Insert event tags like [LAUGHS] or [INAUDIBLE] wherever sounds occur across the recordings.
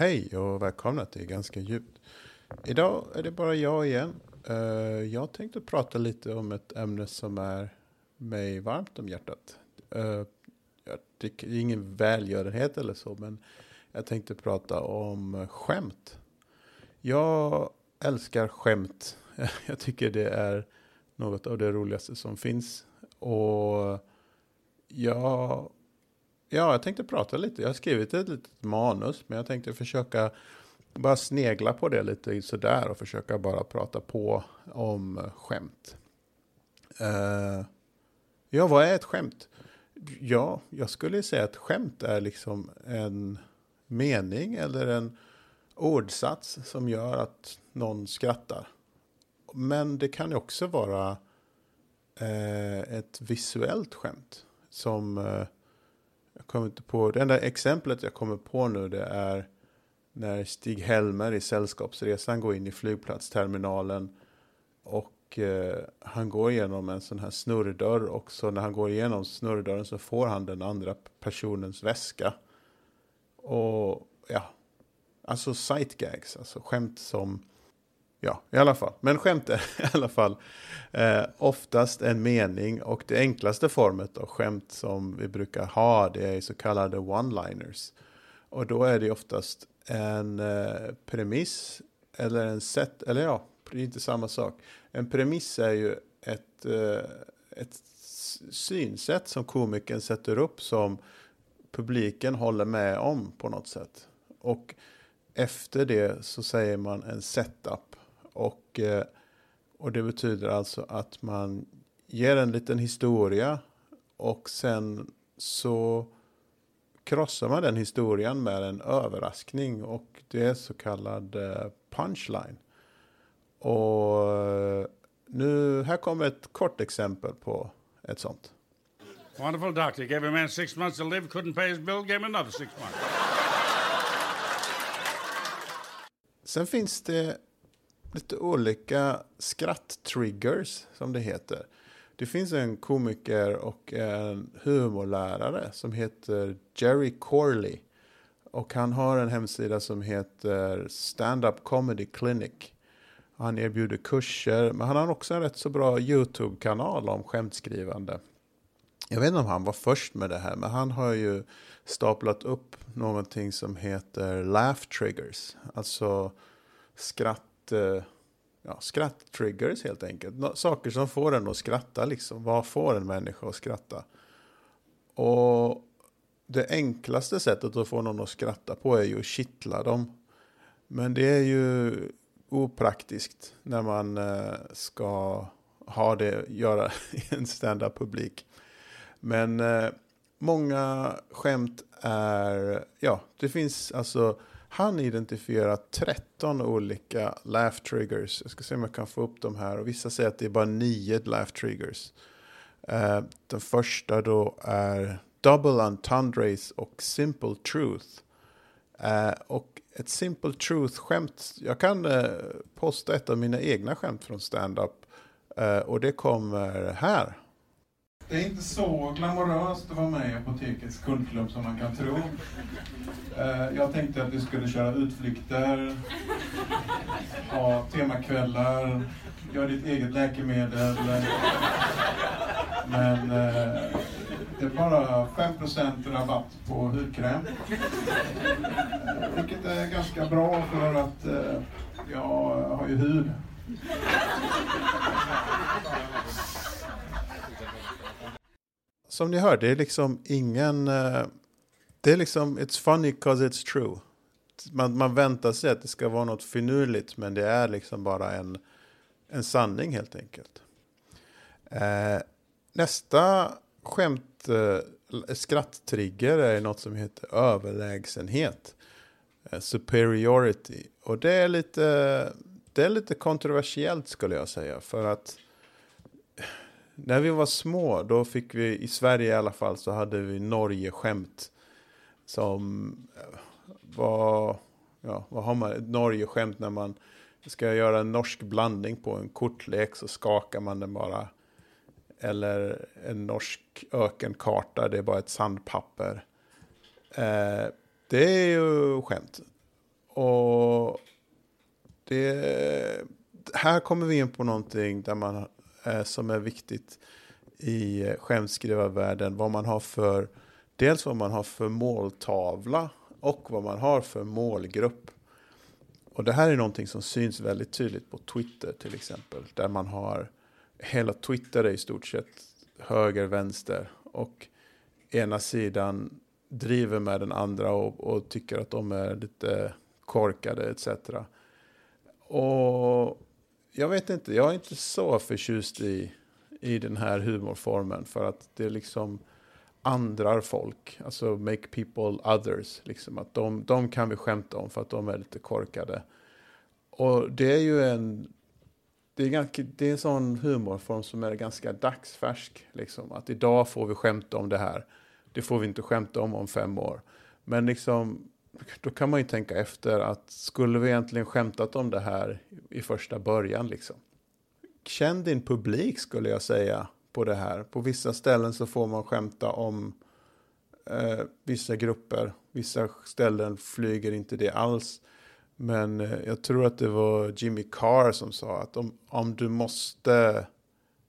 Hej och välkomna till Ganska djupt. Idag är det bara jag igen. Eh, jag tänkte prata lite om ett ämne som är mig varmt om hjärtat. Eh, det är ingen välgörenhet eller så, men jag tänkte prata om skämt. Jag älskar skämt. [LAUGHS] jag tycker det är något av det roligaste som finns. Och jag Ja, jag tänkte prata lite. Jag har skrivit ett litet manus, men jag tänkte försöka bara snegla på det lite sådär och försöka bara prata på om skämt. Uh, ja, vad är ett skämt? Ja, jag skulle säga att skämt är liksom en mening eller en ordsats som gör att någon skrattar. Men det kan ju också vara uh, ett visuellt skämt som uh, kommer inte på, det enda exemplet jag kommer på nu det är när Stig-Helmer i Sällskapsresan går in i flygplatsterminalen och eh, han går igenom en sån här snurrdörr och så när han går igenom snurrdörren så får han den andra personens väska. Och ja, alltså sightgags, alltså skämt som Ja, i alla fall. Men skämt är [LAUGHS] i alla fall eh, oftast en mening och det enklaste formet av skämt som vi brukar ha det är så kallade one-liners. Och då är det oftast en eh, premiss eller en sätt, eller ja, det är inte samma sak. En premiss är ju ett, eh, ett synsätt som komikern sätter upp som publiken håller med om på något sätt. Och efter det så säger man en setup och, eh, och det betyder alltså att man ger en liten historia och sen så krossar man den historien med en överraskning och det är så kallad eh, punchline. Och eh, nu, här kommer ett kort exempel på ett sånt. Wonderful doctor gave a man six months to live, couldn't pay his bill, gave him another six months. Sen finns det lite olika skratt-triggers som det heter. Det finns en komiker och en humorlärare som heter Jerry Corley. Och han har en hemsida som heter Stand Up Comedy Clinic. Han erbjuder kurser, men han har också en rätt så bra YouTube-kanal om skämtskrivande. Jag vet inte om han var först med det här, men han har ju staplat upp någonting som heter laugh triggers. Alltså skratt Eh, ja, skratt-triggers helt enkelt. Saker som får en att skratta liksom. Vad får en människa att skratta? Och det enklaste sättet att få någon att skratta på är ju att kittla dem. Men det är ju opraktiskt när man eh, ska ha det, göra i [LAUGHS] en stand-up publik. Men eh, många skämt är, ja, det finns alltså han identifierar 13 olika laugh triggers. Jag ska se om jag kan få upp dem här. Och vissa säger att det är bara nio laugh triggers. Uh, den första då är double entendres och simple truth. Uh, och ett simple truth-skämt. Jag kan uh, posta ett av mina egna skämt från stand-up. och det kommer här. Det är inte så glamoröst att vara med i Apotekets kundklubb som man kan tro. Eh, jag tänkte att vi skulle köra utflykter, ha temakvällar, göra ditt eget läkemedel. Men eh, det är bara 5% rabatt på hudkräm. Vilket är ganska bra för att eh, jag har ju hud. Som ni hör, det är liksom ingen... Uh, det är liksom, it's funny cause it's true. Man, man väntar sig att det ska vara något finurligt, men det är liksom bara en, en sanning helt enkelt. Uh, nästa skämt, uh, skratttrigger, är något som heter överlägsenhet. superiority. Och det är lite... Det är lite kontroversiellt skulle jag säga, för att när vi var små, då fick vi, i Sverige i alla fall, så hade vi Norge-skämt. Som eh, var, ja, vad har man, Norge-skämt när man ska göra en norsk blandning på en kortlek så skakar man den bara. Eller en norsk ökenkarta, det är bara ett sandpapper. Eh, det är ju skämt. och det, här kommer vi in på någonting där man, eh, som är viktigt i eh, skämtskrivarvärlden. Vad man har för, dels vad man har för måltavla och vad man har för målgrupp. Och det här är någonting som syns väldigt tydligt på Twitter till exempel. Där man har, hela Twitter är i stort sett höger, vänster. Och ena sidan driver med den andra och, och tycker att de är lite korkade etc. Och jag vet inte, jag är inte så förtjust i, i den här humorformen för att det liksom andrar folk, alltså make people others, liksom att de, de kan vi skämta om för att de är lite korkade. Och det är ju en, det är, ganska, det är en sån humorform som är ganska dagsfärsk, liksom att idag får vi skämta om det här, det får vi inte skämta om om fem år. Men liksom, då kan man ju tänka efter att skulle vi egentligen skämtat om det här i första början liksom? Känn din publik skulle jag säga på det här. På vissa ställen så får man skämta om eh, vissa grupper. Vissa ställen flyger inte det alls. Men eh, jag tror att det var Jimmy Carr som sa att om, om du måste,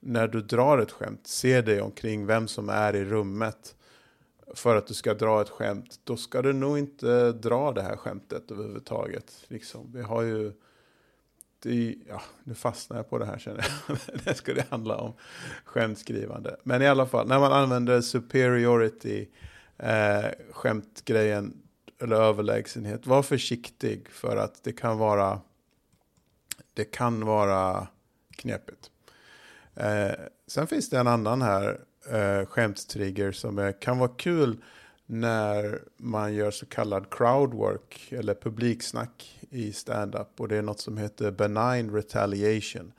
när du drar ett skämt, se dig omkring vem som är i rummet för att du ska dra ett skämt, då ska du nog inte dra det här skämtet överhuvudtaget. Liksom. Vi har ju, det, ja, nu fastnar jag på det här känner jag. [LAUGHS] det skulle handla om skämtskrivande. Men i alla fall, när man använder superiority, eh, skämtgrejen, eller överlägsenhet, var försiktig för att det kan vara, det kan vara knepigt. Eh, sen finns det en annan här eh, skämtstrigger som är, kan vara kul när man gör så kallad crowdwork eller publiksnack i stand-up och det är något som heter benign retaliation.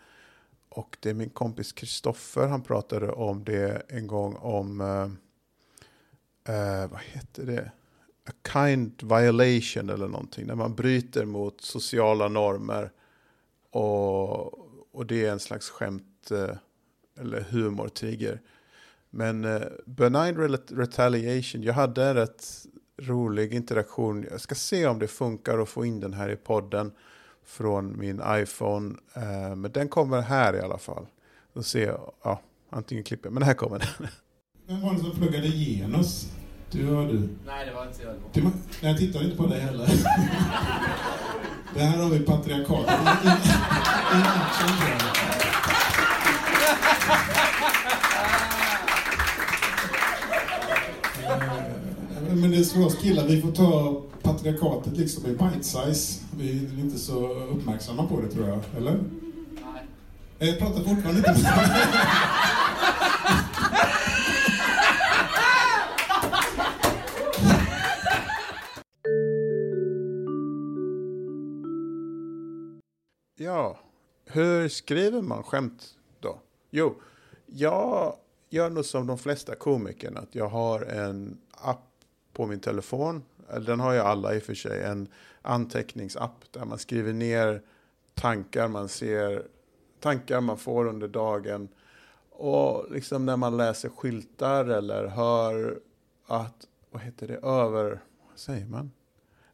Och det är min kompis Kristoffer, han pratade om det en gång om, eh, eh, vad heter det? A kind violation eller någonting, när man bryter mot sociala normer och, och det är en slags skämt eh, eller humortrigger. Men uh, benign retaliation, jag hade en rätt rolig interaktion. Jag ska se om det funkar att få in den här i podden från min iPhone. Uh, men den kommer här i alla fall. Då ser jag, ja, antingen klipper men här kommer den. Vem var det som pluggade genus? Du och du? Nej, det var inte jag. Du, nej, jag tittar inte på dig heller. det här har vi patriarkatet. Är för oss killar, vi får ta patriarkatet liksom i bite size. Vi är inte så uppmärksamma på det tror jag, eller? Nej. Jag pratar fortfarande inte med Ja, hur skriver man skämt då? Jo, jag gör nog som de flesta komikerna, att jag har en app på min telefon. Den har ju alla i och för sig. En anteckningsapp där man skriver ner tankar man ser, tankar man får under dagen. Och liksom när man läser skyltar eller hör att, vad heter det, över, vad säger man?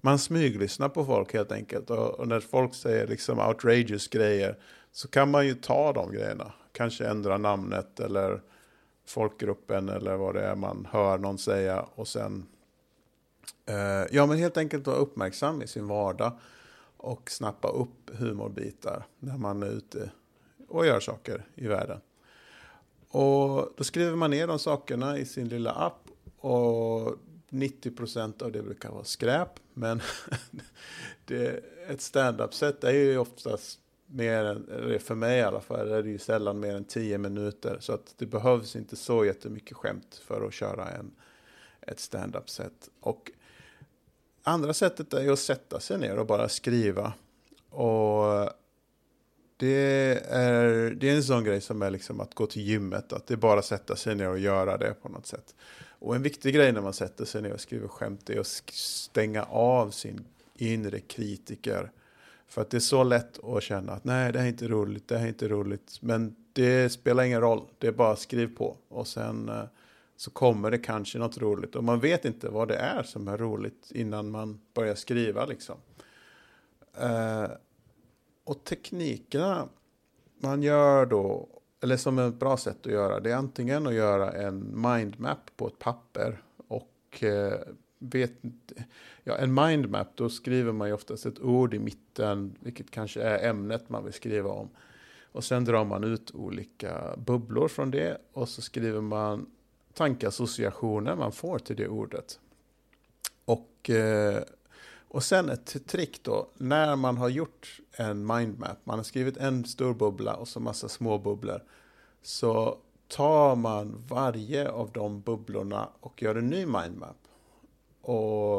Man smyglyssnar på folk helt enkelt. Och, och, när folk säger liksom outrageous grejer så kan man ju ta de grejerna. Kanske ändra namnet eller folkgruppen eller vad det är man hör någon säga och sen Eh, ja, men helt enkelt vara uppmärksam i sin vardag och snappa upp humorbitar när man är ute och gör saker i världen. Och då skriver man ner de sakerna i sin lilla app och 90% av det brukar vara skräp. Men [LAUGHS] det, ett stand-up-set är ju oftast mer än, för mig i alla fall, är det ju sällan mer än 10 minuter. Så att det behövs inte så jättemycket skämt för att köra en, ett stand-up-set. Och Andra sättet är att sätta sig ner och bara skriva. Och det är, det är en sån grej som är liksom att gå till gymmet, att det är bara att sätta sig ner och göra det på något sätt. Och en viktig grej när man sätter sig ner och skriver skämt är att stänga av sin inre kritiker. För att det är så lätt att känna att nej, det här är inte roligt, det här är inte roligt. Men det spelar ingen roll, det är bara skriv på. Och sen eh, så kommer det kanske något roligt. Och man vet inte vad det är som är roligt innan man börjar skriva. Liksom. Eh, och teknikerna man gör då, eller som ett bra sätt att göra, det är antingen att göra en mindmap på ett papper och eh, vet ja, en mindmap, då skriver man ju oftast ett ord i mitten, vilket kanske är ämnet man vill skriva om. Och sen drar man ut olika bubblor från det och så skriver man tankeassociationer man får till det ordet. Och, eh, och sen ett trick då, när man har gjort en mindmap, man har skrivit en stor bubbla och så massa små bubblor, så tar man varje av de bubblorna och gör en ny mindmap. Och,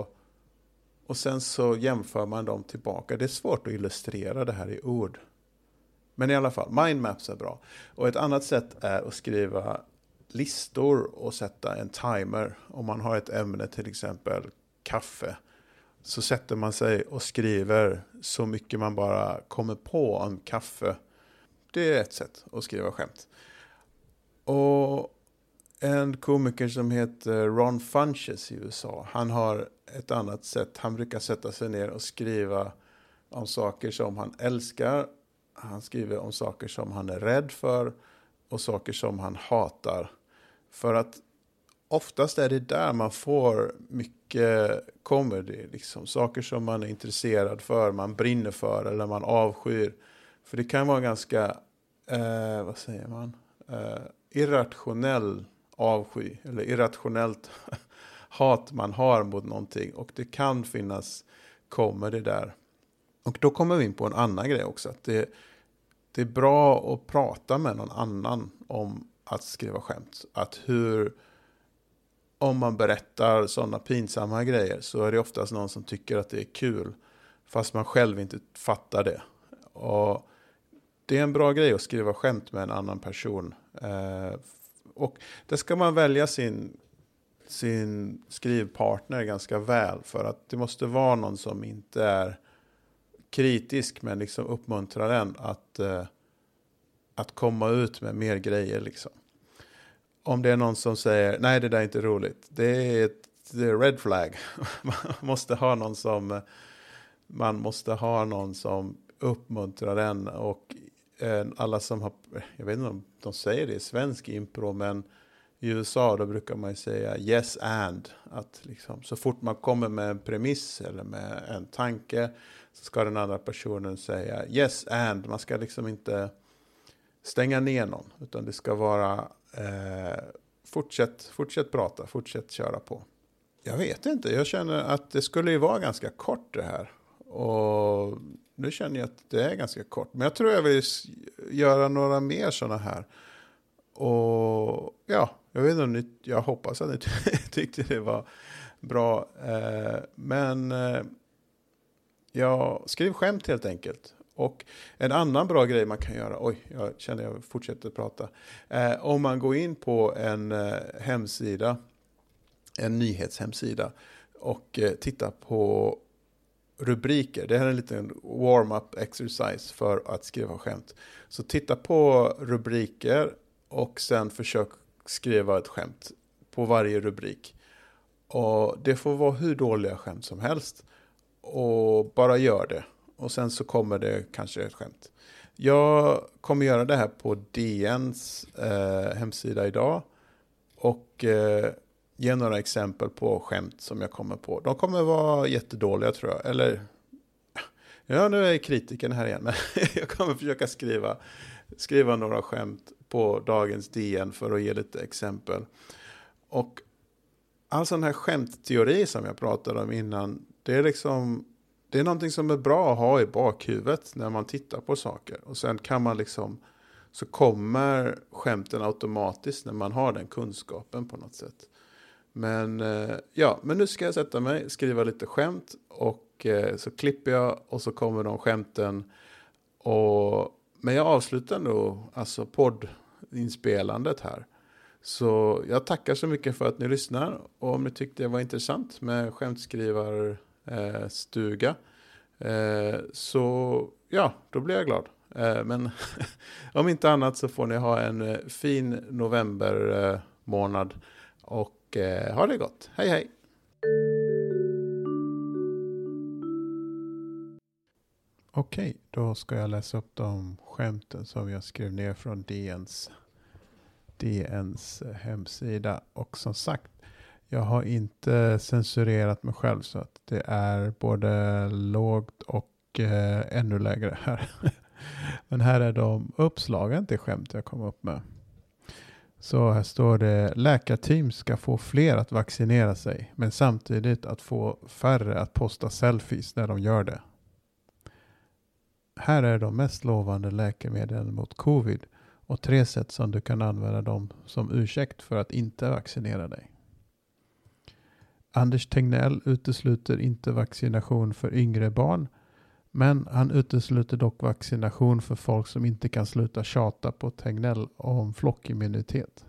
och sen så jämför man dem tillbaka. Det är svårt att illustrera det här i ord. Men i alla fall, mindmaps är bra. Och ett annat sätt är att skriva listor och sätta en timer. Om man har ett ämne, till exempel kaffe, så sätter man sig och skriver så mycket man bara kommer på om kaffe. Det är ett sätt att skriva skämt. Och en komiker som heter Ron Funches i USA, han har ett annat sätt. Han brukar sätta sig ner och skriva om saker som han älskar. Han skriver om saker som han är rädd för och saker som han hatar. För att oftast är det där man får mycket comedy. Liksom. Saker som man är intresserad för, man brinner för eller man avskyr. För det kan vara ganska, eh, vad säger man, eh, irrationell avsky eller irrationellt [LAUGHS] hat man har mot någonting. Och det kan finnas comedy där. Och då kommer vi in på en annan grej också. Att det, det är bra att prata med någon annan om att skriva skämt. Att hur, om man berättar sådana pinsamma grejer så är det oftast någon som tycker att det är kul. Fast man själv inte fattar det. Och det är en bra grej att skriva skämt med en annan person. Eh, och där ska man välja sin, sin skrivpartner ganska väl. För att det måste vara någon som inte är kritisk men liksom uppmuntrar en att, eh, att komma ut med mer grejer. Liksom. Om det är någon som säger nej det där är inte roligt. Det är ett det är red flag. [LAUGHS] man måste ha någon som man måste ha någon som uppmuntrar en och eh, alla som har, jag vet inte om de säger det i svensk impro, men i USA då brukar man säga yes and. Att liksom, så fort man kommer med en premiss eller med en tanke så ska den andra personen säga yes and. Man ska liksom inte stänga ner någon, utan det ska vara eh, fortsätt, fortsätt prata, fortsätt köra på. Jag vet inte, jag känner att det skulle ju vara ganska kort det här. Och nu känner jag att det är ganska kort. Men jag tror jag vill göra några mer sådana här. Och ja, jag vet inte om ni, jag hoppas att ni [LAUGHS] tyckte det var bra. Eh, men eh, ja, skriv skämt helt enkelt. Och en annan bra grej man kan göra, oj, jag känner jag fortsätter prata. Eh, om man går in på en eh, hemsida, en nyhetshemsida och eh, tittar på rubriker. Det här är en liten warm-up exercise för att skriva skämt. Så titta på rubriker och sen försök skriva ett skämt på varje rubrik. Och det får vara hur dåliga skämt som helst. Och bara gör det. Och sen så kommer det kanske ett skämt. Jag kommer göra det här på DNs eh, hemsida idag. Och eh, ge några exempel på skämt som jag kommer på. De kommer vara jättedåliga tror jag. Eller, [LAUGHS] ja nu är kritiken här igen. Men [LAUGHS] jag kommer försöka skriva, skriva några skämt på dagens DN för att ge lite exempel. Och all sån här skämtteori som jag pratade om innan. Det är liksom det är någonting som är bra att ha i bakhuvudet när man tittar på saker. Och sen kan man liksom så kommer skämten automatiskt när man har den kunskapen på något sätt. Men eh, ja, men nu ska jag sätta mig, skriva lite skämt och eh, så klipper jag och så kommer de skämten. Och, men jag avslutar nog alltså poddinspelandet här. Så jag tackar så mycket för att ni lyssnar och om ni tyckte det var intressant med skämtskrivar... Eh, eh, så ja, då blir jag glad. Eh, men [LAUGHS] om inte annat så får ni ha en eh, fin novembermånad och och eh, ha det gott. Hej hej! Okej, då ska jag läsa upp de skämten som jag skrev ner från DNs, DNs hemsida. Och som sagt, jag har inte censurerat mig själv så att det är både lågt och eh, ännu lägre här. [LAUGHS] Men här är de uppslagen till skämt jag kom upp med. Så här står det läkarteam ska få fler att vaccinera sig men samtidigt att få färre att posta selfies när de gör det. Här är de mest lovande läkemedlen mot covid och tre sätt som du kan använda dem som ursäkt för att inte vaccinera dig. Anders Tegnell utesluter inte vaccination för yngre barn men han utesluter dock vaccination för folk som inte kan sluta tjata på Tegnell om flockimmunitet.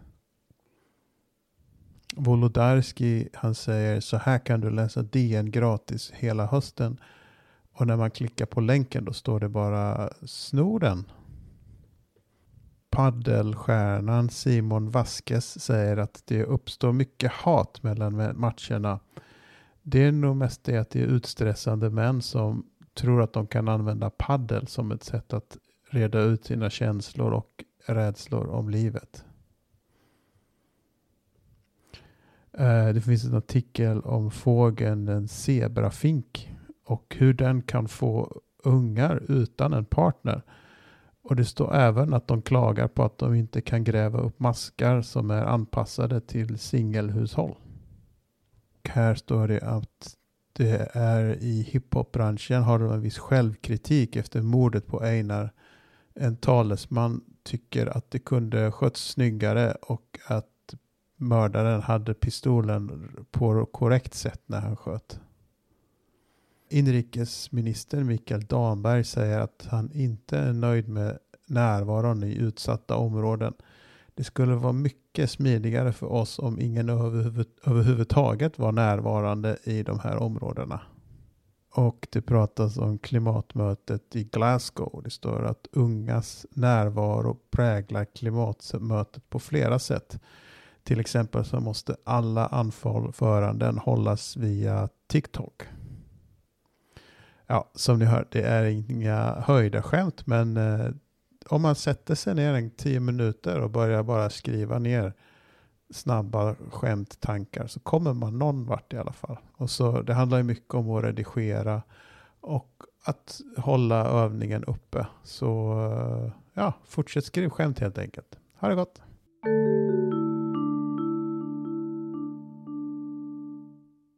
Wolodarski han säger så här kan du läsa DN gratis hela hösten och när man klickar på länken då står det bara snoden. Paddelstjärnan Simon Vasquez säger att det uppstår mycket hat mellan matcherna. Det är nog mest det att det är utstressande män som tror att de kan använda paddel som ett sätt att reda ut sina känslor och rädslor om livet. Eh, det finns en artikel om fågeln en zebrafink och hur den kan få ungar utan en partner. Och det står även att de klagar på att de inte kan gräva upp maskar som är anpassade till singelhushåll. Och Här står det att det är i hiphopbranschen har de en viss självkritik efter mordet på Einar. En talesman tycker att det kunde skötts snyggare och att mördaren hade pistolen på korrekt sätt när han sköt. Inrikesminister Mikael Damberg säger att han inte är nöjd med närvaron i utsatta områden. Det skulle vara mycket smidigare för oss om ingen överhuvud, överhuvudtaget var närvarande i de här områdena. Och det pratas om klimatmötet i Glasgow. Det står att ungas närvaro präglar klimatmötet på flera sätt. Till exempel så måste alla anföranden hållas via TikTok. Ja, som ni hör, det är inga höjda skämt, men eh, om man sätter sig ner en tio minuter och börjar bara skriva ner snabba skämttankar så kommer man någon vart i alla fall. Och så det handlar ju mycket om att redigera och att hålla övningen uppe. Så eh, ja, fortsätt skriva skämt helt enkelt. Ha det gott!